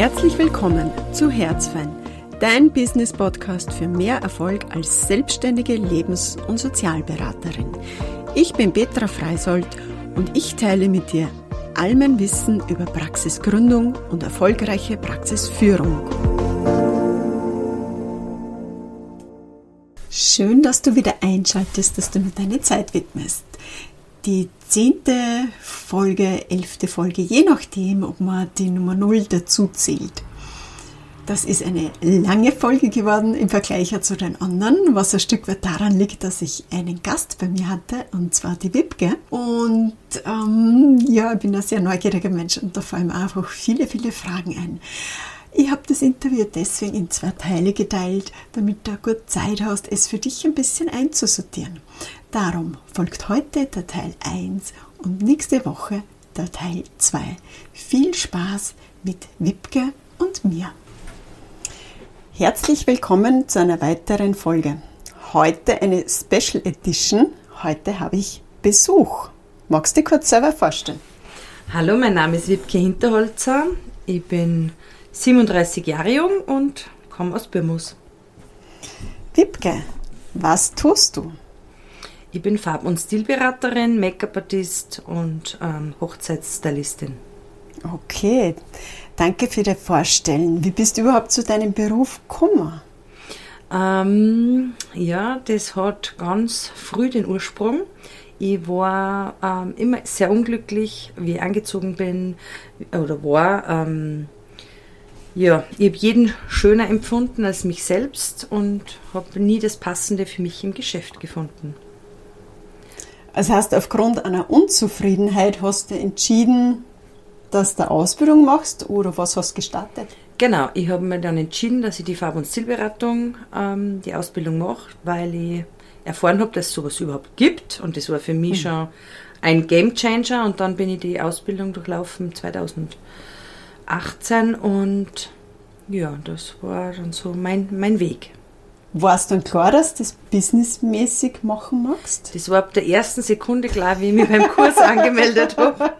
Herzlich willkommen zu Herzfein, dein Business-Podcast für mehr Erfolg als selbstständige Lebens- und Sozialberaterin. Ich bin Petra Freisold und ich teile mit dir all mein Wissen über Praxisgründung und erfolgreiche Praxisführung. Schön, dass du wieder einschaltest, dass du mir deine Zeit widmest. Die zehnte Folge, elfte Folge, je nachdem, ob man die Nummer 0 dazu zählt. Das ist eine lange Folge geworden im Vergleich zu den anderen, was ein Stück weit daran liegt, dass ich einen Gast bei mir hatte, und zwar die Wipke. Und ähm, ja, ich bin ein sehr neugieriger Mensch und da fallen mir einfach viele, viele Fragen ein. Ich habe das Interview deswegen in zwei Teile geteilt, damit du gut Zeit hast, es für dich ein bisschen einzusortieren. Darum folgt heute der Teil 1 und nächste Woche der Teil 2. Viel Spaß mit Wipke und mir. Herzlich willkommen zu einer weiteren Folge. Heute eine Special Edition. Heute habe ich Besuch. Magst du dich kurz selber vorstellen? Hallo, mein Name ist Wipke Hinterholzer. Ich bin 37 Jahre jung und komme aus Birmus. Wipke, was tust du? Ich bin Farb- und Stilberaterin, Make-up-Artist und ähm, Hochzeitsstylistin. Okay, danke für das Vorstellen. Wie bist du überhaupt zu deinem Beruf gekommen? Ähm, ja, das hat ganz früh den Ursprung. Ich war ähm, immer sehr unglücklich, wie ich angezogen bin oder war. Ähm, ja, ich habe jeden schöner empfunden als mich selbst und habe nie das Passende für mich im Geschäft gefunden. Das heißt, aufgrund einer Unzufriedenheit hast du entschieden, dass du Ausbildung machst oder was hast du gestartet? Genau, ich habe mir dann entschieden, dass ich die Farb- und Stilberatung, ähm, die Ausbildung mache, weil ich erfahren habe, dass es sowas überhaupt gibt und das war für mich mhm. schon ein Game Changer und dann bin ich die Ausbildung durchlaufen 2018 und ja, das war dann so mein, mein Weg. War es dann klar, dass du das businessmäßig machen magst? Das war ab der ersten Sekunde klar, wie ich mich beim Kurs angemeldet habe.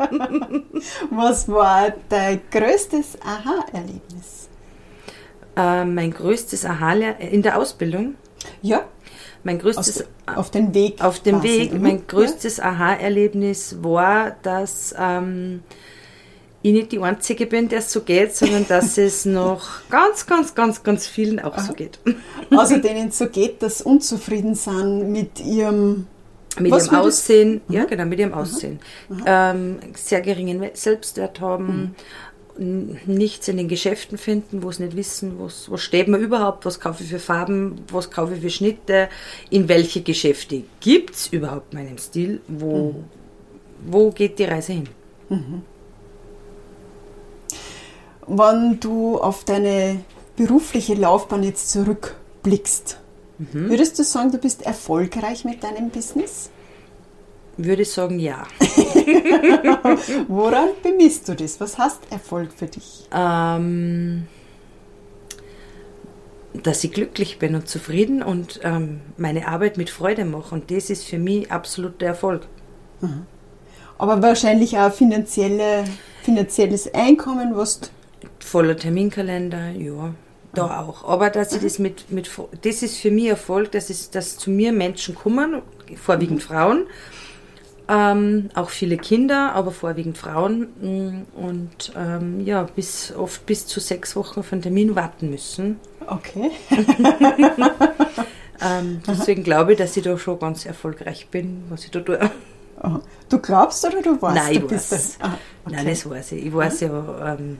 Was war dein größtes Aha-Erlebnis? Äh, mein größtes Aha in der Ausbildung? Ja. Mein größtes Aus, auf dem Weg. Auf dem. Weg. Mein größtes ja. Aha-Erlebnis war, dass ähm, ich nicht die Einzige bin, der es so geht, sondern dass es noch ganz, ganz, ganz, ganz vielen auch so geht. Also denen es so geht, dass unzufrieden sind mit ihrem mit Was ihrem Aussehen, das? ja genau, mit ihrem Aussehen, ähm, sehr geringen Selbstwert haben, mhm. nichts in den Geschäften finden, wo es nicht wissen, was, was steht mir überhaupt, was kaufe ich für Farben, was kaufe ich für Schnitte, in welche Geschäfte gibt es überhaupt meinen Stil, wo, mhm. wo geht die Reise hin. Mhm wenn du auf deine berufliche Laufbahn jetzt zurückblickst, mhm. würdest du sagen, du bist erfolgreich mit deinem Business? Würde ich sagen, ja. Woran bemisst du das? Was heißt Erfolg für dich? Ähm, dass ich glücklich bin und zufrieden und ähm, meine Arbeit mit Freude mache. Und das ist für mich absoluter Erfolg. Mhm. Aber wahrscheinlich auch finanzielle, finanzielles Einkommen, was voller Terminkalender, ja, da mhm. auch. Aber dass ich das mit, mit, das ist für mich Erfolg, dass, es, dass zu mir Menschen kommen, vorwiegend mhm. Frauen, ähm, auch viele Kinder, aber vorwiegend Frauen mm, und ähm, ja, bis, oft bis zu sechs Wochen auf einen Termin warten müssen. Okay. ähm, deswegen glaube ich, dass ich da schon ganz erfolgreich bin, was ich da tue. Du glaubst oder du weißt? Nein, ich weiß. Ah, okay. Nein, das weiß ich. Ich weiß ja, ähm,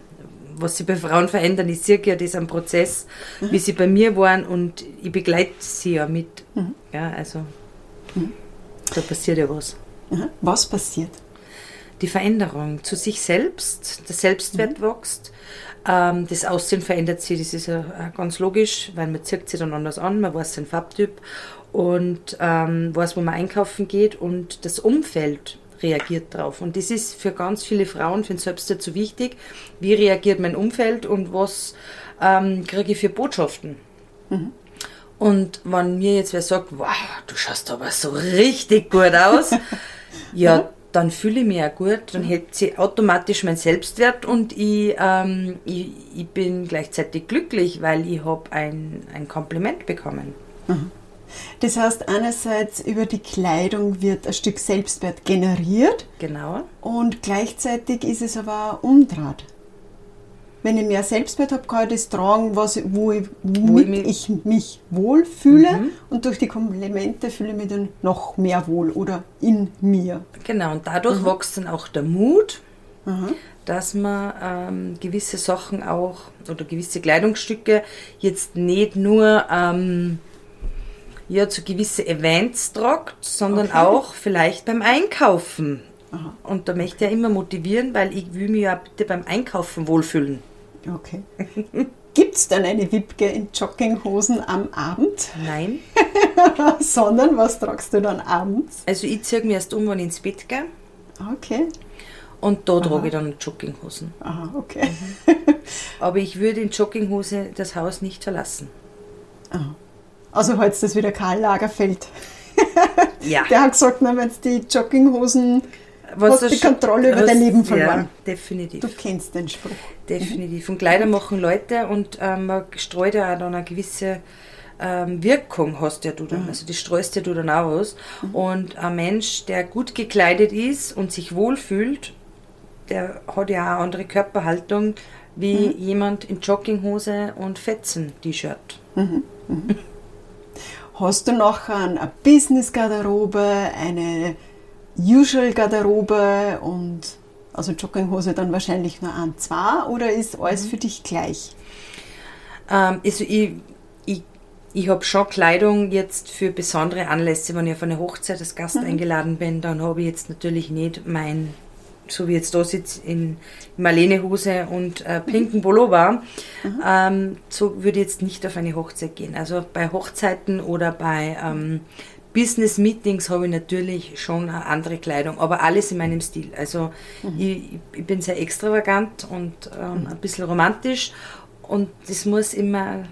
was sich bei Frauen verändern. Ich sehe ja das am Prozess, mhm. wie sie bei mir waren und ich begleite sie ja mit. Mhm. Ja, also mhm. da passiert ja was. Was passiert? Die Veränderung zu sich selbst, der Selbstwert mhm. wächst, ähm, das Aussehen verändert sich, das ist ja ganz logisch, weil man zieht sich dann anders an, man weiß seinen Farbtyp und ähm, weiß, wo man einkaufen geht und das Umfeld reagiert drauf. Und das ist für ganz viele Frauen, für den Selbstwert so wichtig. Wie reagiert mein Umfeld und was ähm, kriege ich für Botschaften? Mhm. Und wenn mir jetzt wer sagt, wow, du schaust aber so richtig gut aus, ja, dann fühle ich mich auch gut, dann hält sie automatisch mein Selbstwert und ich, ähm, ich, ich bin gleichzeitig glücklich, weil ich habe ein, ein Kompliment bekommen. Das heißt, einerseits über die Kleidung wird ein Stück Selbstwert generiert Genau. und gleichzeitig ist es aber auch umdraht. Wenn ich mehr Selbstwert habe, kann ich das tragen, was, ich- wo ich, womit mich- ich mich wohlfühle und durch die Komplimente fühle ich mich dann noch mehr wohl oder in mir. Genau, und dadurch wächst dann auch der Mut, dass man ähm, gewisse Sachen auch oder gewisse Kleidungsstücke jetzt nicht nur ähm, ja, zu gewisse Events tragt, sondern Okay. auch vielleicht beim Einkaufen. Und da möchte ich ja immer motivieren, weil ich will mich ja bitte beim Einkaufen wohlfühlen. Okay. Gibt es dann eine Wipke in Jogginghosen am Abend? Nein. Sondern was tragst du dann abends? Also ich ziehe mich erst um, wenn ich ins Bett gehe. Okay. Und da trage ich dann Jogginghosen. Aha, okay. Aber ich würde in Jogginghose das Haus nicht verlassen. Also heute das wieder Karl Lagerfeld. Ja. Der hat gesagt, wenn die Jogginghosen hast das die Kontrolle über hast- dein Leben Ja, verloren. definitiv. Du kennst den Spruch. Definitiv. Und Kleider machen Leute und ähm, man streut ja auch dann eine gewisse ähm, Wirkung hast ja du dann. Also die streust ja du dann auch aus. Und ein Mensch, der gut gekleidet ist und sich wohlfühlt, der hat ja auch eine andere Körperhaltung wie jemand in Jogginghose und Fetzen-T-Shirt. Hast du nachher eine Business-Garderobe, eine Usual-Garderobe und also Jogginghose dann wahrscheinlich nur ein, zwei oder ist alles für dich gleich? Ähm, also ich, ich, ich habe schon Kleidung jetzt für besondere Anlässe. Wenn ich auf eine Hochzeit als Gast eingeladen bin, dann habe ich jetzt natürlich nicht mein, so wie jetzt da sitze, in Marlene-Hose und äh, pinken Pullover. Ähm, so würde ich jetzt nicht auf eine Hochzeit gehen. Also bei Hochzeiten oder bei ähm, Business-Meetings habe ich natürlich schon eine andere Kleidung, aber alles in meinem Stil. Also ich, ich bin sehr extravagant und ähm, ein bisschen romantisch und das muss immer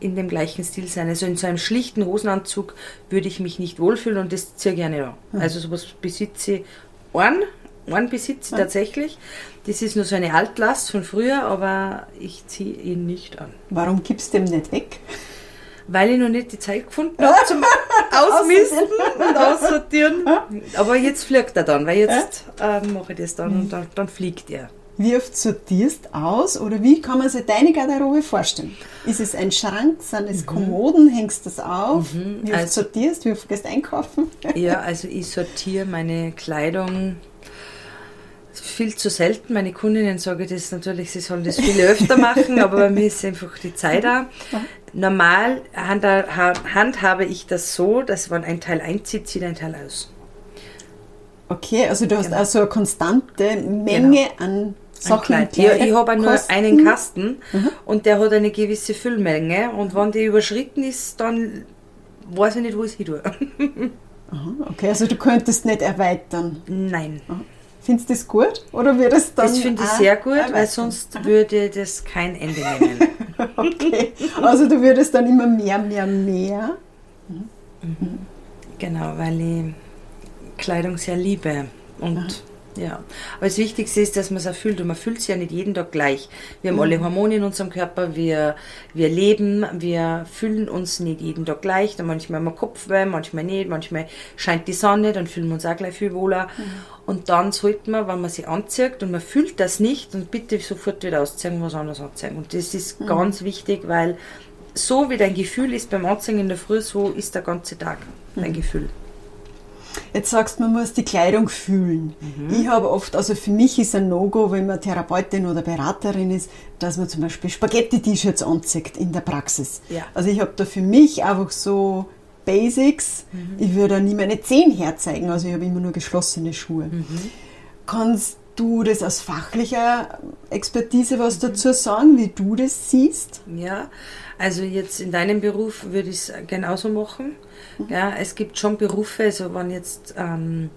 in dem gleichen Stil sein. Also in so einem schlichten Hosenanzug würde ich mich nicht wohlfühlen und das ziehe ich gerne an. Also sowas besitze ich einen, einen besitze ich tatsächlich. Das ist nur so eine Altlast von früher, aber ich ziehe ihn nicht an. Warum gibst du dem nicht weg? Weil ich noch nicht die Zeit gefunden habe zum Ausmisten und Aussortieren. Aber jetzt fliegt er dann, weil jetzt ähm, mache ich das dann und dann, dann fliegt er. Wie oft sortierst aus oder wie kann man sich deine Garderobe vorstellen? Ist es ein Schrank, sind es Kommoden, hängst du das auf? Wie oft also- sortierst, wie oft gehst du einkaufen? Ja, also ich sortiere meine Kleidung viel zu selten. Meine Kundinnen sagen das natürlich, sie sollen das viel öfter machen, aber bei mir ist einfach die Zeit da. Normal handhabe ich das so, dass wenn ein Teil einzieht, zieht ein Teil aus. Okay, also du hast Genau. also eine konstante Menge an Ein Sachen. Ja, ich habe nur Kleiderkosten. einen Kasten und der hat eine gewisse Füllmenge und wenn die überschritten ist, dann weiß ich nicht, wo ich es hin tue. Aha, Okay, also du könntest nicht erweitern. Nein. Findest du das gut? Oder wird es dann Das finde ich sehr gut, weil sonst würde das kein Ende nehmen. Okay, also du würdest dann immer mehr, mehr, mehr. Genau, weil ich Kleidung sehr liebe. Und ja. Aber das Wichtigste ist, dass man es erfüllt. Und man fühlt sich ja nicht jeden Tag gleich. Wir haben alle Hormone in unserem Körper, wir, wir leben, wir fühlen uns nicht jeden Tag gleich. Dann manchmal haben wir Kopfweh, manchmal nicht, manchmal scheint die Sonne, dann fühlen wir uns auch gleich viel wohler. Und dann sollte man, wenn man sich anzieht und man fühlt das nicht, dann bitte sofort wieder ausziehen, was anderes anziehen. Und das ist ganz wichtig, weil so wie dein Gefühl ist beim Anziehen in der Früh, so ist der ganze Tag dein Gefühl. Jetzt sagst du, man muss die Kleidung fühlen. Mhm. Ich habe oft, also für mich ist ein No-Go, wenn man Therapeutin oder Beraterin ist, dass man zum Beispiel Spaghetti-T-Shirts anzieht in der Praxis. Ja. Also ich habe da für mich einfach so Basics. Mhm. Ich würde da nie meine Zehen herzeigen, also ich habe immer nur geschlossene Schuhe. Mhm. Kannst du das aus fachlicher Expertise was dazu sagen, wie du das siehst? Ja, also jetzt in deinem Beruf würde ich es genauso machen. Ja, es gibt schon Berufe, also wenn jetzt ähm,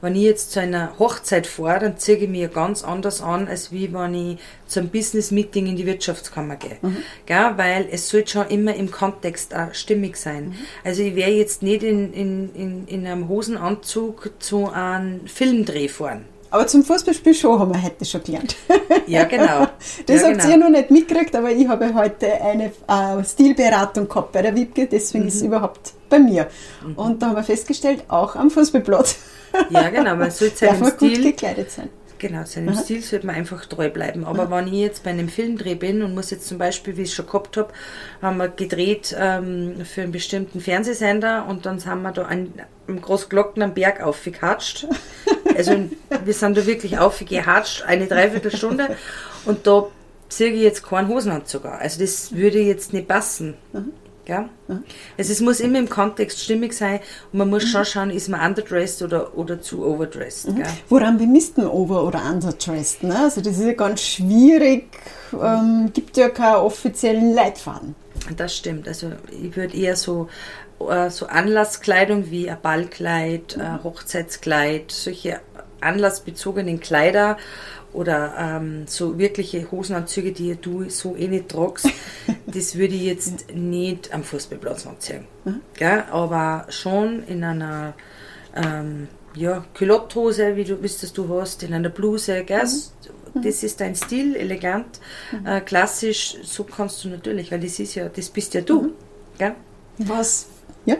wenn ich jetzt zu einer Hochzeit fahre, dann ziehe ich mich ganz anders an, als wie wenn ich zum Business-Meeting in die Wirtschaftskammer gehe. Mhm. Gell? Weil es sollte schon immer im Kontext auch stimmig sein. Mhm. Also ich werde jetzt nicht in, in, in, in einem Hosenanzug zu einem Filmdreh fahren. Aber zum Fußballspiel schon haben wir heute schon gelernt. Ja, genau. Das ja, habt genau. ihr noch nicht mitgekriegt, aber ich habe heute eine äh, Stilberatung gehabt bei der Wiebke, deswegen mhm. ist es überhaupt bei mir. Mhm. Und da haben wir festgestellt, auch am Fußballplatz. Ja, genau, man sollte seinem man Stil gut gekleidet sein. Genau, seinem Aha. Stil sollte man einfach treu bleiben. Aber wenn ich jetzt bei einem Filmdreh bin und muss jetzt zum Beispiel, wie ich es schon gehabt habe, haben wir gedreht ähm, für einen bestimmten Fernsehsender und dann haben wir da an, am Großglocken am Berg aufgekatscht. Also wir sind da wirklich aufgehatscht, eine Dreiviertelstunde und da ziehe ich jetzt keinen Hosenanzug an. Also das würde jetzt nicht passen. Gell? Also es muss immer im Kontext stimmig sein und man muss schon schauen, ist man underdressed oder, oder zu overdressed. Gell? Woran bemisst man over- oder underdressed? Ne? Also das ist ja ganz schwierig, ähm, gibt ja keinen offiziellen Leitfaden. Das stimmt. Also ich würde eher so, äh, so Anlasskleidung wie ein Ballkleid, ein Hochzeitskleid, solche anlassbezogenen Kleider oder ähm, so wirkliche Hosenanzüge, die du so eh nicht tragst, das würde ich jetzt nicht am Fußballplatz anziehen. Gell? Aber schon in einer ähm, ja, Culotthose, wie du wisst, du hast, in einer Bluse, gell? Das ist dein Stil, elegant, äh, klassisch, so kannst du natürlich, weil das ist ja, das bist ja du. Gell? Was, ja?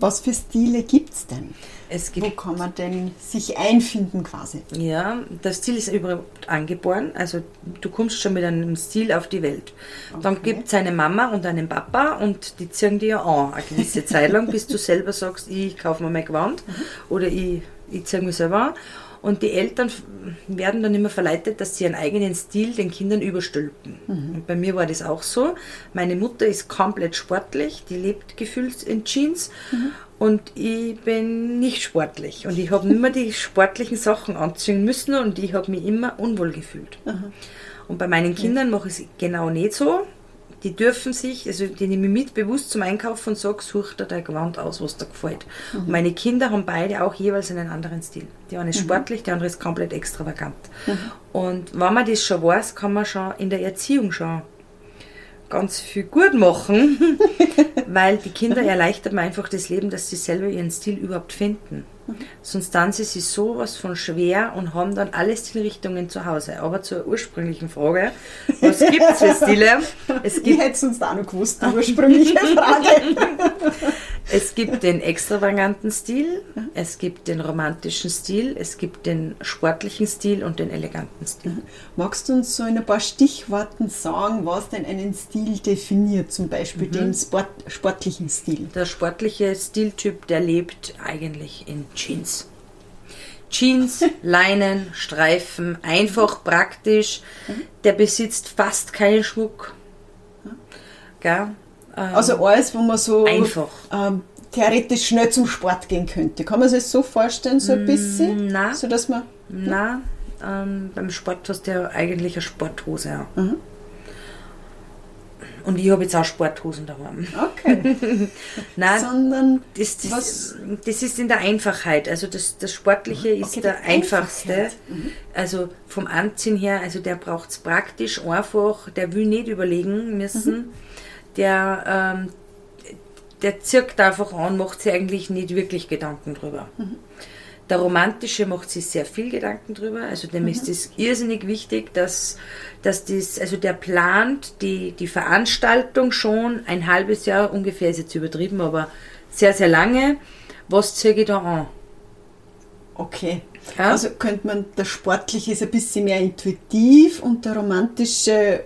Was für Stile gibt es denn? Es Wo gibt kann man denn sich einfinden quasi? Ja, der Stil ist überhaupt angeboren. Also du kommst schon mit einem Stil auf die Welt. Dann Okay. gibt es eine Mama und einen Papa und die ziehen dir an, eine gewisse Zeit lang, bis du selber sagst, ich kaufe mir mein Gewand oder ich, ich ziehe mich selber an. Und die Eltern werden dann immer verleitet, dass sie ihren eigenen Stil den Kindern überstülpen. Und bei mir war das auch so. Meine Mutter ist komplett sportlich, die lebt gefühlt in Jeans. Und ich bin nicht sportlich. Und ich habe immer die sportlichen Sachen anziehen müssen und ich habe mich immer unwohl gefühlt. Und bei meinen Kindern mache ich es genau nicht so. Die dürfen sich, also die nehme ich mit bewusst zum Einkaufen und sage, such dir dein Gewand aus, was dir gefällt. Und meine Kinder haben beide auch jeweils einen anderen Stil. Die eine ist sportlich, die andere ist komplett extravagant. Und wenn man das schon weiß, kann man schon in der Erziehung schon ganz viel gut machen, weil die Kinder erleichtert mir einfach das Leben, dass sie selber ihren Stil überhaupt finden. Sonst dann sie sowas von schwer und haben dann alle Stilrichtungen zu Hause. Aber zur ursprünglichen Frage, was gibt es für Stile? Es Ich gibt, hätte es sonst auch noch gewusst, die ursprüngliche Frage. es gibt den extravaganten Stil, es gibt den romantischen Stil, es gibt den sportlichen Stil und den eleganten Stil. Magst du uns so in ein paar Stichworten sagen, was denn einen Stil definiert? Zum Beispiel den Sport, sportlichen Stil. Der sportliche Stiltyp, der lebt eigentlich in Jeans. Jeans, Leinen, Streifen, einfach praktisch. Der besitzt fast keinen Schmuck. Gell? Ähm, Also alles, wo man so Einfach. ähm, theoretisch schnell zum Sport gehen könnte. Kann man sich das so vorstellen, so ein bisschen? Mm, na. So dass man. na, ähm, beim Sport hast du ja eigentlich eine Sporthose. Ja. Mhm. Und ich habe jetzt auch Sporthosen daheim. Okay. Nein, Sondern Das, das, das ist in der Einfachheit. Also das, das Sportliche ist Okay, der die einfachste. Mhm. Also vom Anziehen her, also der braucht es praktisch einfach, der will nicht überlegen müssen. Mhm. Der, ähm, der zirkt einfach an, macht sich eigentlich nicht wirklich Gedanken drüber. Mhm. Der Romantische macht sich sehr viel Gedanken drüber. Also dem ist es irrsinnig wichtig, dass, dass das, also der plant die, die Veranstaltung schon ein halbes Jahr ungefähr, ist jetzt übertrieben, aber sehr, sehr lange. Was ziehe ich da an? okay. Ja. Also könnte man, der sportliche ist ein bisschen mehr intuitiv und der romantische.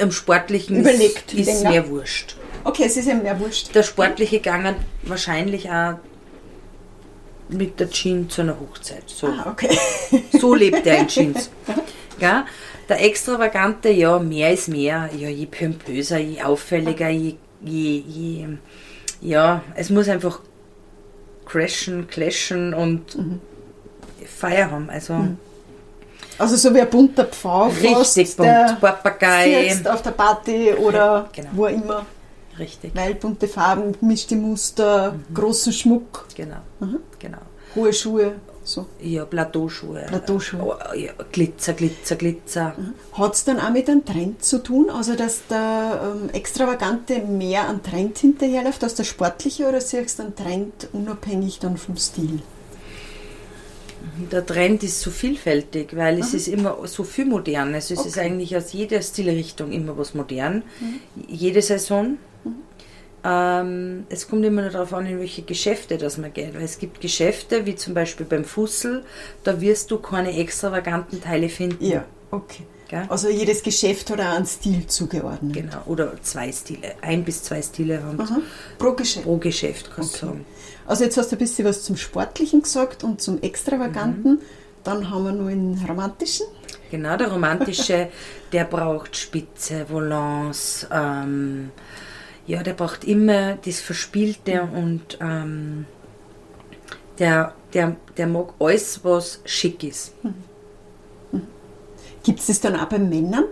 Am Sportlichen Überlegt, ist, ist mehr wurscht. Okay, es ist ja mehr wurscht. Der Sportliche gangen wahrscheinlich auch mit der Jeans zu einer Hochzeit. So. Ah, okay. So lebt er in Jeans. Ja? Der Extravagante, ja, mehr ist mehr. Ja, je pompöser, je auffälliger, je, je, je ja, es muss einfach crashen, clashen und Feier haben. Also Also so wie ein bunter Pfau Richtig bunt. Papagei. auf der Party oder Genau. wo immer. Richtig. Weil bunte Farben, gemischte Muster, Mhm. großen Schmuck, Genau. Genau. hohe Schuhe. So. Ja, Plateauschuhe. Plateauschuhe. Oh, ja, Glitzer, Glitzer, Glitzer. Hat es dann auch mit einem Trend zu tun? Also, dass der ähm, Extravagante mehr an Trend hinterherläuft als der Sportliche oder siehst du einen Trend unabhängig dann vom Stil? Der Trend ist so vielfältig, weil es ist immer so viel Modernes. Es ist Okay. eigentlich aus jeder Stilrichtung immer was modern. Jede Saison. Ähm, es kommt immer nur darauf an, in welche Geschäfte das man geht. Weil es gibt Geschäfte, wie zum Beispiel beim Fussel, da wirst du keine extravaganten Teile finden. Ja, okay. Gell? Also jedes Geschäft hat auch einen Stil zugeordnet. Genau. Oder zwei Stile. Ein bis zwei Stile haben Aha. Pro Geschäft. pro Geschäft, kannst du Okay. sagen. Also jetzt hast du ein bisschen was zum Sportlichen gesagt und zum Extravaganten. Mhm. Dann haben wir noch den Romantischen. Genau, der romantische, der braucht Spitze, Volants, ähm, ja, der braucht immer das Verspielte und ähm, der, der, der mag alles, was schick ist. Gibt es das dann auch bei Männern?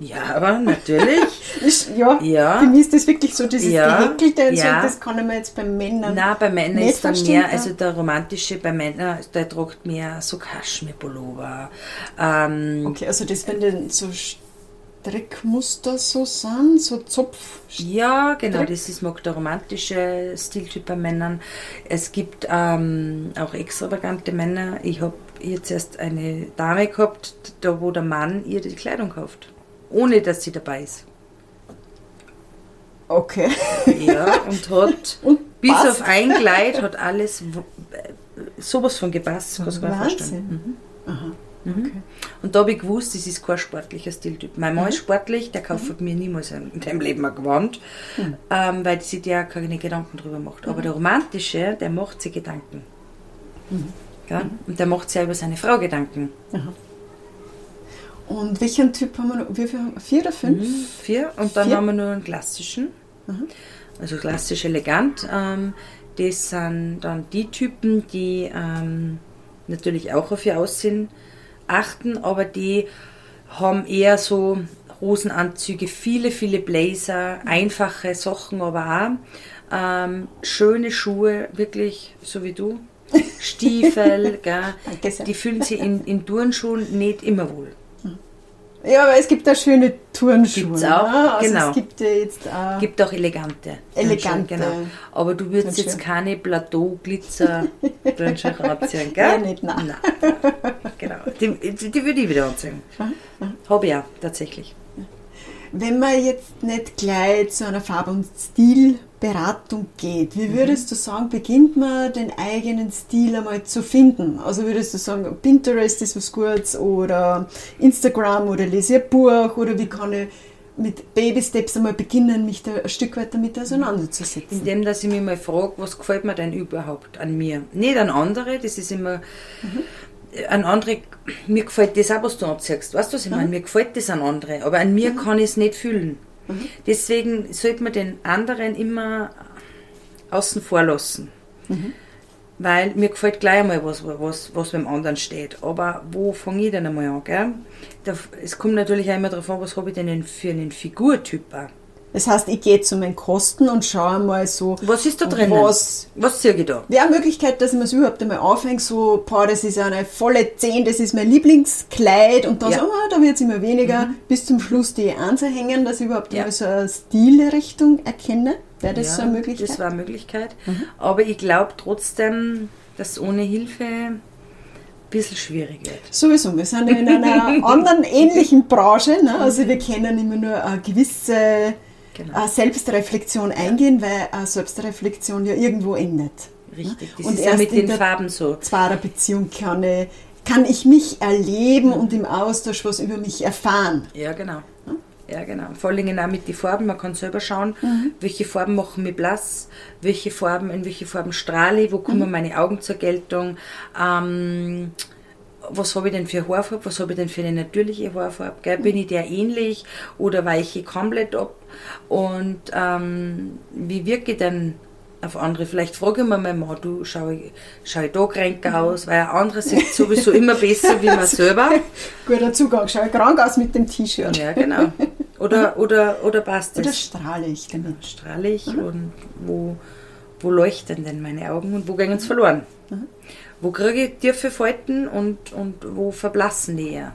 Ja, aber natürlich. Ja, Ja. für mich ist das wirklich so dieses Ja, Gehäkelte und ja. so, das kann ich mir jetzt bei Männern Nein, bei Männern nicht ist dann mehr, ja. also der romantische bei Männern, der tragt mehr so Kaschmirpullover. Ähm, Okay, also das, wenn dann so Strickmuster so sind, so Zopf. Ja, genau, Strick. das ist mag der romantische Stiltyp bei Männern. Es gibt ähm, auch extravagante Männer. Ich habe jetzt erst eine Dame gehabt, da wo der Mann ihr die Kleidung kauft, ohne dass sie dabei ist. Okay. Ja, und hat Und bis passt. auf ein Kleid hat alles äh, sowas von gepasst. kannst du Wahnsinn. vorstellen. Aha. Mhm. Und da habe ich gewusst, das ist kein sportlicher Stiltyp. Mein Mann ist sportlich, der kauft mir niemals in dem Leben ein Gewand, ähm, weil sich der keine Gedanken drüber macht. Aber der Romantische, der macht sich Gedanken. Ja? Und der macht sich auch über seine Frau Gedanken. Und welchen Typ haben wir noch? Wie viel? haben wir? Vier oder fünf? Mhm, Vier. Und dann Vier? haben wir nur einen klassischen. Also klassisch elegant. Ähm, das sind dann die Typen, die ähm, natürlich auch auf ihr Aussehen achten, aber die haben eher so Hosenanzüge, viele, viele Blazer, einfache Sachen, aber auch ähm, schöne Schuhe, wirklich so wie du. Stiefel, gell? Die fühlen sich in, in Turnschuhen nicht immer wohl. Ja, aber es gibt auch schöne Turnschuhe. Gibt's auch, ne? also genau. Es gibt ja jetzt auch gibt auch elegante. Elegante. Genau. Aber du würdest jetzt keine Plateau-Glitzer-Turnschuhe anziehen, gell? Ja, nicht, nein. Genau. Die, die, würde ich wieder anziehen. Habe ich auch, tatsächlich. Wenn man jetzt nicht gleich zu einer Farbe- und Stilberatung geht, wie würdest du sagen, beginnt man den eigenen Stil einmal zu finden? Also würdest du sagen, Pinterest ist was Gutes oder Instagram oder lese ein Buch oder wie kann ich mit Baby Steps einmal beginnen, mich da ein Stück weit damit auseinanderzusetzen? Indem, dass ich mich mal frage, was gefällt mir denn überhaupt an mir? Nicht an andere, das ist immer. An andere, mir gefällt das auch, was du anziehst. Weißt du, was ich meine? Mir gefällt das an andere, aber an mir kann ich es nicht fühlen. Deswegen sollte man den anderen immer außen vor lassen. Weil mir gefällt gleich einmal was, was, was beim anderen steht. Aber wo fange ich denn einmal an? Gell? Da, es kommt natürlich auch immer darauf an, was habe ich denn für einen Figurtyp auch. Das heißt, ich gehe zu meinen Kosten und schaue mal so, Was ist da drin? was was sehe ich da? Wäre eine Möglichkeit, dass ich mir es überhaupt einmal aufhänge, so, boah, das ist eine volle 10, das ist mein Lieblingskleid und dann Ja. so, ah, da wird es immer weniger, bis zum Schluss die anzuhängen, dass ich überhaupt Ja. einmal so eine Stilrichtung erkenne. Wäre das so eine Möglichkeit? Das war eine Möglichkeit. Aber ich glaube trotzdem, dass ohne Hilfe ein bisschen schwierig wird. Sowieso, wir sind ja in einer anderen ähnlichen Branche, ne? also wir können immer nur eine gewisse Genau. äh, Selbstreflexion eingehen, weil eine Selbstreflexion ja irgendwo endet. Richtig. Das Und ist ja erst mit in den Farben so. zweier Beziehung kann ich, kann ich mich erleben und im Austausch was über mich erfahren. Ja, genau. Ja, genau. Vor allen Dingen auch mit den Farben. Man kann selber schauen, welche Farben machen mich blass, welche Farben, in welche Farben strahle ich, wo kommen meine Augen zur Geltung, ähm, was habe ich denn für Haarfarbe, was habe ich denn für eine natürliche Haarfarbe, gell? bin ich der ähnlich oder weiche ich komplett ab und ähm, wie wirke ich denn auf andere. Vielleicht frage ich mir mal, Mann, du schau ich, schau ich da kränker aus, weil ein anderer sieht sowieso immer besser wie man selber. Guter Zugang, schau ich krank aus mit dem T-Shirt. Ja, genau. Oder, oder, oder passt Oder das? strahle ich damit? Strahle ich und wo, wo leuchten denn meine Augen und wo gehen sie verloren? Wo kriege ich tiefe Falten und, und wo verblassen die eher?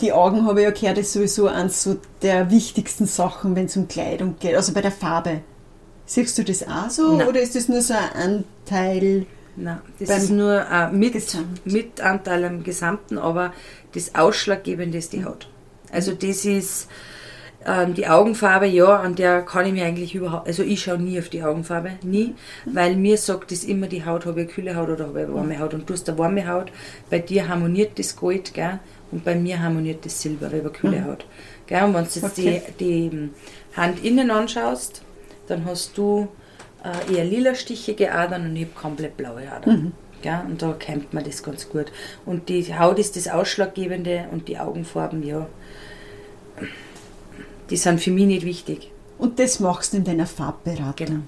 Die Augen, habe ich ja gehört, ist sowieso eines so der wichtigsten Sachen, wenn es um Kleidung geht. Also bei der Farbe. Siehst du das auch so? Nein. Oder ist das nur so ein Anteil? Nein, das ist nur ein mit, Gesamt. Mitanteil am Gesamten, aber das Ausschlaggebende ist die Haut. Also das ist ähm, die Augenfarbe, ja, an der kann ich mir eigentlich überhaupt, also ich schaue nie auf die Augenfarbe, nie, weil mir sagt das immer die Haut, habe ich kühle Haut oder habe ich warme Haut und du hast eine warme Haut, bei dir harmoniert das Gold, gell, und bei mir harmoniert das Silber, weil ich eine kühle Haut. Gell, und wenn du jetzt Okay. die, die ähm, Hand innen anschaust, dann hast du äh, eher lila stichige Adern und ich habe komplett blaue Adern. Ja, und da kennt man das ganz gut. Und die Haut ist das Ausschlaggebende und die Augenfarben, ja, die sind für mich nicht wichtig. Und das machst du in deiner Farbberatung. Genau.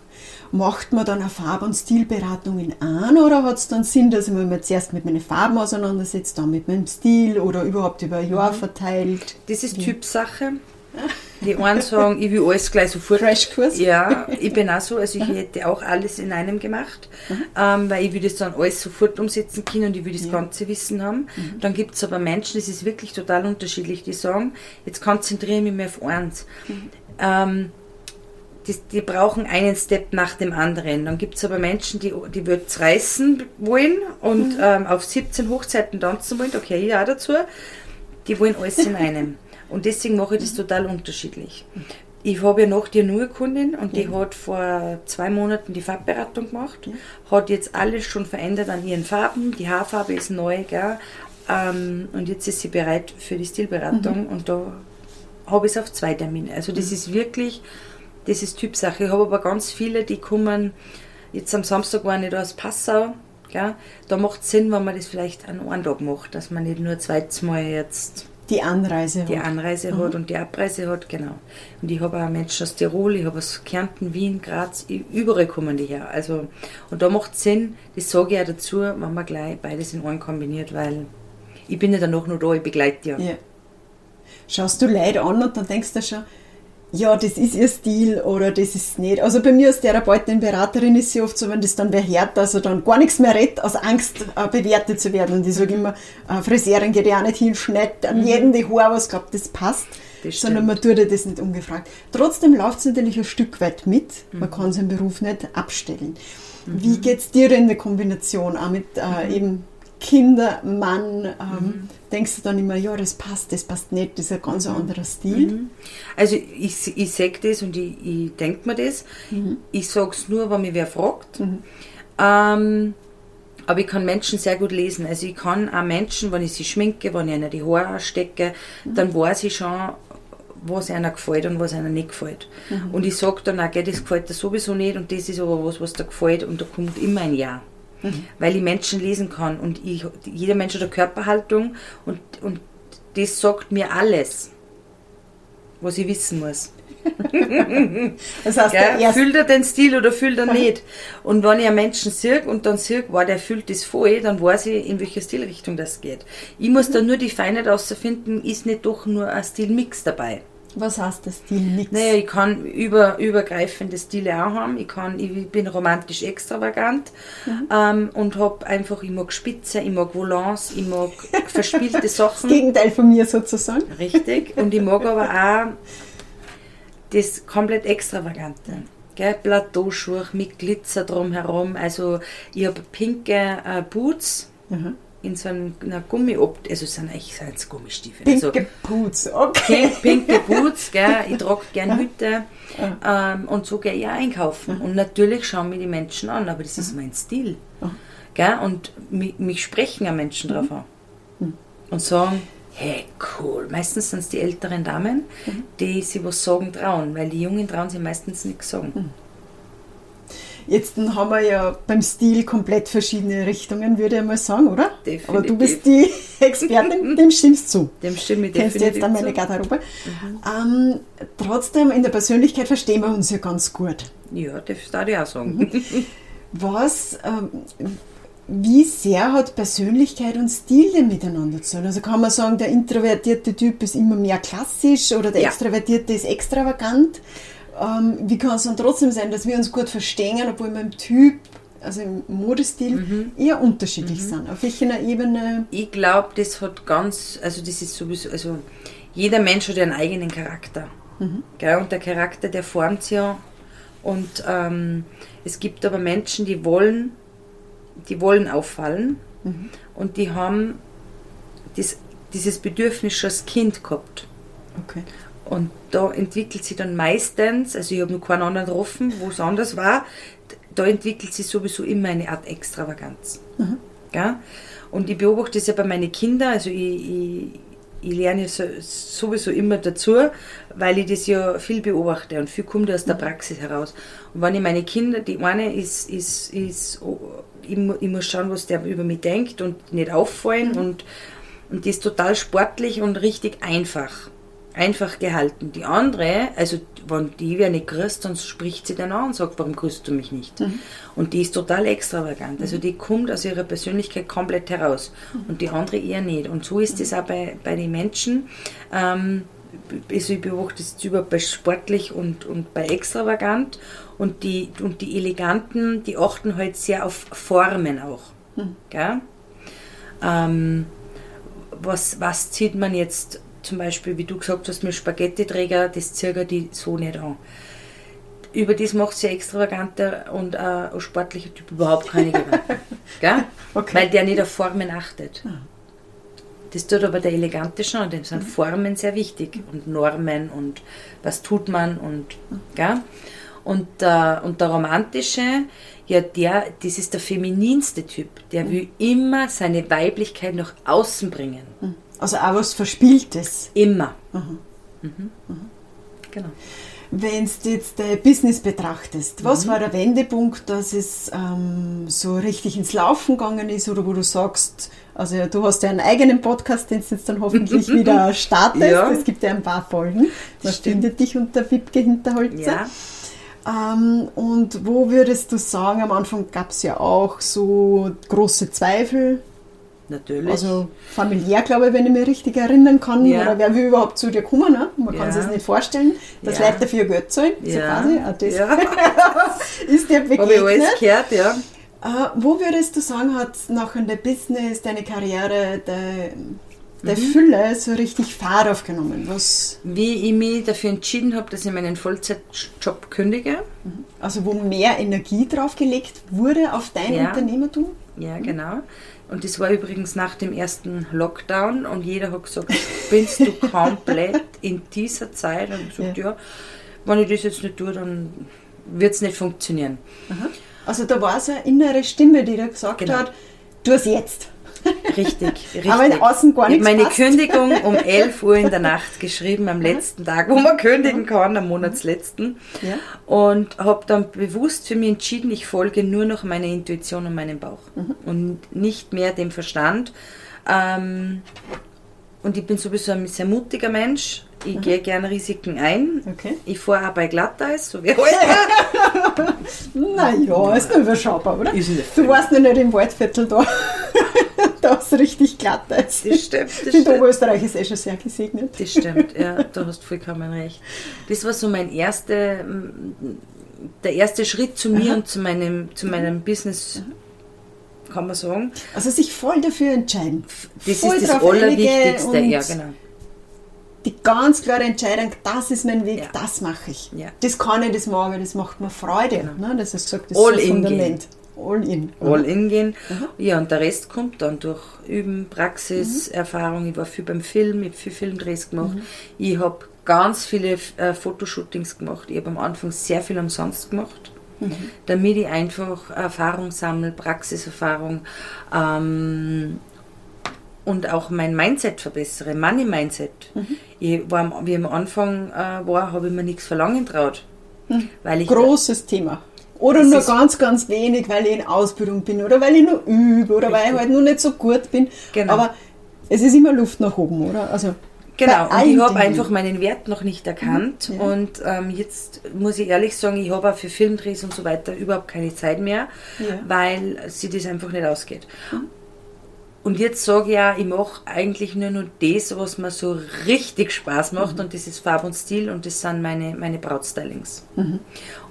Macht man dann eine Farb- und Stilberatung in an oder hat es dann Sinn, dass ich mich zuerst mit meinen Farben auseinandersetze, dann mit meinem Stil oder überhaupt über ein Jahr Mhm. verteilt? Das ist Typsache. Die einen sagen, ich will alles gleich sofort. Crashkurs? Ja, ich bin auch so. Also ich hätte auch alles in einem gemacht, ähm, weil ich will das dann alles sofort umsetzen können und ich will das ganze Wissen haben. Dann gibt es aber Menschen, das ist wirklich total unterschiedlich, die sagen, jetzt konzentriere ich mich mehr auf eins. Ähm, die, die brauchen einen Step nach dem anderen. Dann gibt es aber Menschen, die, die wird's reißen wollen und ähm, auf 17 Hochzeiten tanzen wollen. Okay, ja dazu. Die wollen alles in einem. Und deswegen mache ich das total unterschiedlich. Ich habe ja noch die neue Kundin und die hat vor zwei Monaten die Farbberatung gemacht, hat jetzt alles schon verändert an ihren Farben, die Haarfarbe ist neu, gell? Ähm, und jetzt ist sie bereit für die Stilberatung und da habe ich es auf zwei Termine. Also das ist wirklich, das ist Typsache. Ich habe aber ganz viele, die kommen, jetzt am Samstag waren ich da aus Passau, gell? da macht es Sinn, wenn man das vielleicht an einem Tag macht, dass man nicht nur zweites Mal jetzt Die Anreise. die hat. Anreise hat und die Abreise hat, genau. Und ich habe auch Menschen aus Tirol, ich habe aus Kärnten, Wien, Graz, überall kommen die her. Also, und da macht es Sinn, das sage ich auch dazu, wenn man gleich beides in einen kombiniert, weil ich bin ja dann noch nur da, ich begleite ja. Ja. Schaust du Leute an und dann denkst du schon, ja, das ist ihr Stil oder das ist nicht. Also bei mir als Therapeutin, Beraterin ist ja oft so, wenn das dann wer hört, dass er dann gar nichts mehr redet, aus Angst äh, bewertet zu werden. Und ich sage immer, äh, Friseurin geht ja auch nicht hin, schneidet an jedem die Haare, was glaubt, das passt. Das sondern man tut ja das nicht ungefragt. Trotzdem läuft es natürlich ein Stück weit mit. Man kann seinen Beruf nicht abstellen. Wie geht es dir denn in der Kombination auch mit äh, eben Kinder, Mann? Ähm, Denkst du dann immer, ja, das passt, das passt nicht, das ist ein ganz anderer Stil? Also ich, ich sage das und ich, ich denke mir das. Ich sage es nur, wenn mich wer fragt. Ähm, aber ich kann Menschen sehr gut lesen. Also ich kann auch Menschen, wenn ich sie schminke, wenn ich ihnen die Haare stecke, dann weiß ich schon, was einer gefällt und was einer nicht gefällt. Und ich sage dann auch, gell, das gefällt dir sowieso nicht und das ist aber was, was dir gefällt und da kommt immer ein Ja. Weil ich Menschen lesen kann und ich, jeder Mensch hat eine Körperhaltung und, und das sagt mir alles, was ich wissen muss. Das heißt, Gell? Fühlt er den Stil oder fühlt er nicht? Und wenn ich einen Menschen sehe und dann sehe, wow, der fühlt das voll, dann weiß ich, in welche Stilrichtung das geht. Ich muss dann nur die Feinheit herausfinden, ist nicht doch nur ein Stilmix dabei. Was heißt der Stil? Nix. Naja, ich kann über, übergreifende Stile auch haben. Ich, kann, ich bin romantisch extravagant ähm, und habe einfach, ich mag Spitze, ich mag Volants, ich mag verspielte das Sachen. Gegenteil von mir sozusagen. Richtig. Und ich mag aber auch das komplett Extravagante. Gell? Plateauschuhe mit Glitzer drumherum. Also ich habe pinke äh, Boots Mhm. In so einer Gummi, also es sind eigentlich sind es Gummistiefel. Also, Pinke Putz, okay. Pink, pinke Boots, gell? ich trage gerne Hüte ähm, und so gehe ich auch einkaufen. Und natürlich schauen mir die Menschen an, aber das ist mein Stil. Gell? Und mich, mich sprechen ja Menschen drauf an und sagen, hey, cool. Meistens sind es die älteren Damen, die sich was sagen trauen, weil die Jungen trauen sich meistens nichts sagen. Jetzt haben wir ja beim Stil komplett verschiedene Richtungen, würde ich mal sagen, oder? Definitiv. Aber du bist die Expertin, dem stimmst du. Dem stimme ich Kennst du jetzt an meine zu. Garderobe. Ähm, trotzdem, in der Persönlichkeit verstehen wir uns ja ganz gut. Ja, das darf ich auch sagen. Was, ähm, wie sehr hat Persönlichkeit und Stil denn miteinander zu tun? Also kann man sagen, der introvertierte Typ ist immer mehr klassisch oder der Ja. extrovertierte ist extravagant? Ähm, wie kann es dann trotzdem sein, dass wir uns gut verstehen, obwohl wir im Typ, also im Modestil, Mhm. eher unterschiedlich sind? Auf welcher Ebene? Ich glaube, das hat ganz, also das ist sowieso, also jeder Mensch hat ja einen eigenen Charakter. Gell? Und der Charakter, der formt sich ja. Und ähm, es gibt aber Menschen, die wollen, die wollen auffallen und die haben das, dieses Bedürfnis schon als Kind gehabt. Okay. Und da entwickelt sich dann meistens, also ich habe noch keinen anderen getroffen, wo es anders war, da entwickelt sich sowieso immer eine Art Extravaganz. Gell? Und ich beobachte das ja bei meinen Kindern, also ich, ich, ich lerne ja so, sowieso immer dazu, weil ich das ja viel beobachte und viel kommt aus der Praxis heraus. Und wenn ich meine Kinder, die eine ist, ist, ist ich, ich muss schauen, was der über mich denkt und nicht auffallen und, und die ist total sportlich und richtig einfach einfach gehalten. Die andere, also wenn die wer nicht grüßt, dann spricht sie dann an und sagt, warum grüßt du mich nicht? Und die ist total extravagant. Also die kommt aus ihrer Persönlichkeit komplett heraus und die andere eher nicht. Und so ist es auch bei, bei den Menschen. Ähm, also ich beobachte es überhaupt bei sportlich und, und bei extravagant und die, und die Eleganten, die achten halt sehr auf Formen auch. Gell? Ähm, was, was zieht man jetzt zum Beispiel, wie du gesagt hast, mit Spaghetti-Träger, das zieht die so nicht an. Über das macht sie ein extravaganter und äh, ein sportlicher Typ überhaupt keine Gedanken. Gell? Okay. Weil der nicht auf Formen achtet. Das tut aber der Elegante schon, dem sind Formen sehr wichtig und Normen und was tut man und, gell? Und, der, und der Romantische, ja, der, das ist der femininste Typ, der will immer seine Weiblichkeit nach außen bringen. Also auch was Verspieltes. Immer. Mhm. Genau. Wenn du jetzt dein Business betrachtest, Mhm. was war der Wendepunkt, dass es ähm, so richtig ins Laufen gegangen ist oder wo du sagst, also du hast ja einen eigenen Podcast, den du jetzt dann hoffentlich wieder startest. Ja. Es gibt ja ein paar Folgen. Das stimmt. findet dich unter Wipke Hinterholzer. Ja. Ähm, und wo würdest du sagen, am Anfang gab es ja auch so große Zweifel, Natürlich. also familiär, glaube ich, wenn ich mich richtig erinnern kann, Ja. oder wer will überhaupt zu dir kommen, ne? man kann Ja. sich das nicht vorstellen, dass Ja. Leute dafür Geld zahlen, so Ja. quasi, auch das ist dir Habe ich begegnet. alles gehört, ja. Äh, wo würdest du sagen, hat nachher dein Business, deine Karriere, der, der Mhm. Fülle so richtig Fahrt aufgenommen? Was, Wie ich mich dafür entschieden habe, dass ich meinen Vollzeitjob kündige. also wo mehr Energie draufgelegt wurde auf dein Ja. Unternehmertum? Ja, genau. Und das war übrigens nach dem ersten Lockdown und jeder hat gesagt, spinnst du komplett in dieser Zeit? Und ich gesagt, ja. wenn ich das jetzt nicht tue, dann wird es nicht funktionieren. Also da war so eine innere Stimme, die dir gesagt Genau. hat, tu es jetzt. Richtig, richtig. Aber in außen gar ich nichts habe meine passt. Kündigung um 11 Uhr in der Nacht geschrieben, am letzten Tag, wo man kündigen kann, am Monatsletzten. Ja. Und habe dann bewusst für mich entschieden, ich folge nur noch meiner Intuition und meinem Bauch Mhm. und nicht mehr dem Verstand. Ähm, und ich bin sowieso ein sehr mutiger Mensch. Ich gehe gerne Risiken ein. Mhm. Okay. Ich fahre auch bei Glatteis, so wie heute. Naja, ist nur überschaubar, oder? Ist nicht du warst noch nicht im Waldviertel da. da ist richtig glatt. Das stimmt, das stimmt. Oberösterreich ist eh schon sehr gesegnet. Das stimmt, ja, da hast du vollkommen recht. Das war so mein erster, der erste Schritt zu mir und zu meinem, zu meinem Business, kann man sagen. Also sich voll dafür entscheiden. Das Voll ist das Allerwichtigste, ja, genau. Die ganz klare Entscheidung, das ist mein Weg, Ja. das mache ich. Ja. Das kann ich, das mag ich, das macht mir Freude. Genau. Ne? Das ist gesagt, das All ist in ein Fundament. All in. All in gehen. Ja, und der Rest kommt dann durch Üben, Praxis, Erfahrung. Ich war viel beim Film, ich habe viel Filmdrehs gemacht. Ich habe ganz viele äh, Fotoshootings gemacht. Ich habe am Anfang sehr viel umsonst gemacht, damit ich einfach Erfahrung sammle, Praxiserfahrung ähm, und auch mein Mindset verbessere, Money Mindset. Ich war, wie am Anfang äh, war, habe ich mir nichts verlangen traut. Weil ich Großes Thema. Oder Das nur ganz, ganz wenig, weil ich in Ausbildung bin oder weil ich nur übe oder weil ich Richtig. halt nur nicht so gut bin. Genau. Aber es ist immer Luft nach oben, oder? Also Genau, und ich habe einfach meinen Wert noch nicht erkannt. Mhm, ja. Und ähm, jetzt muss ich ehrlich sagen, ich habe auch für Filmdrehs und so weiter überhaupt keine Zeit mehr, Ja. weil sie das einfach nicht ausgeht. Und jetzt sage ich ja, ich mache eigentlich nur noch das, was mir so richtig Spaß macht, und das ist Farb und Stil, und das sind meine, meine Brautstylings.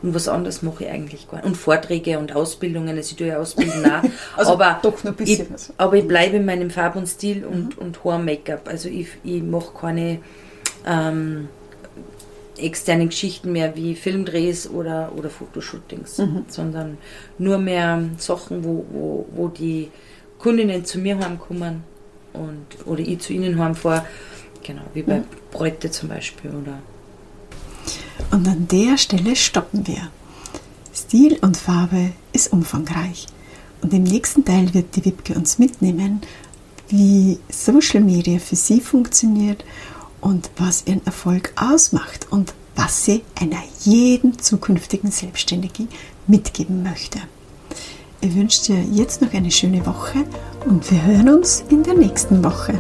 Und was anderes mache ich eigentlich gar nicht. Und Vorträge und Ausbildungen, also ich tue ja Ausbilden auch. Also aber doch noch ein bisschen ich, aber ich bleibe in meinem Farb und Stil und, und Haar-Make-up. Also ich, ich mache keine ähm, externen Geschichten mehr wie Filmdrehs oder, oder Fotoshootings, sondern nur mehr Sachen, wo, wo, wo die Kundinnen zu mir heimkommen und, oder ich zu ihnen heimfahre. Genau, wie bei Bräute zum Beispiel. Oder Und an der Stelle stoppen wir. Stil und Farbe ist umfangreich. Und im nächsten Teil wird die Wipke uns mitnehmen, wie Social Media für sie funktioniert und was ihren Erfolg ausmacht und was sie einer jeden zukünftigen Selbstständigen mitgeben möchte. Ich wünsche dir jetzt noch eine schöne Woche und wir hören uns in der nächsten Woche.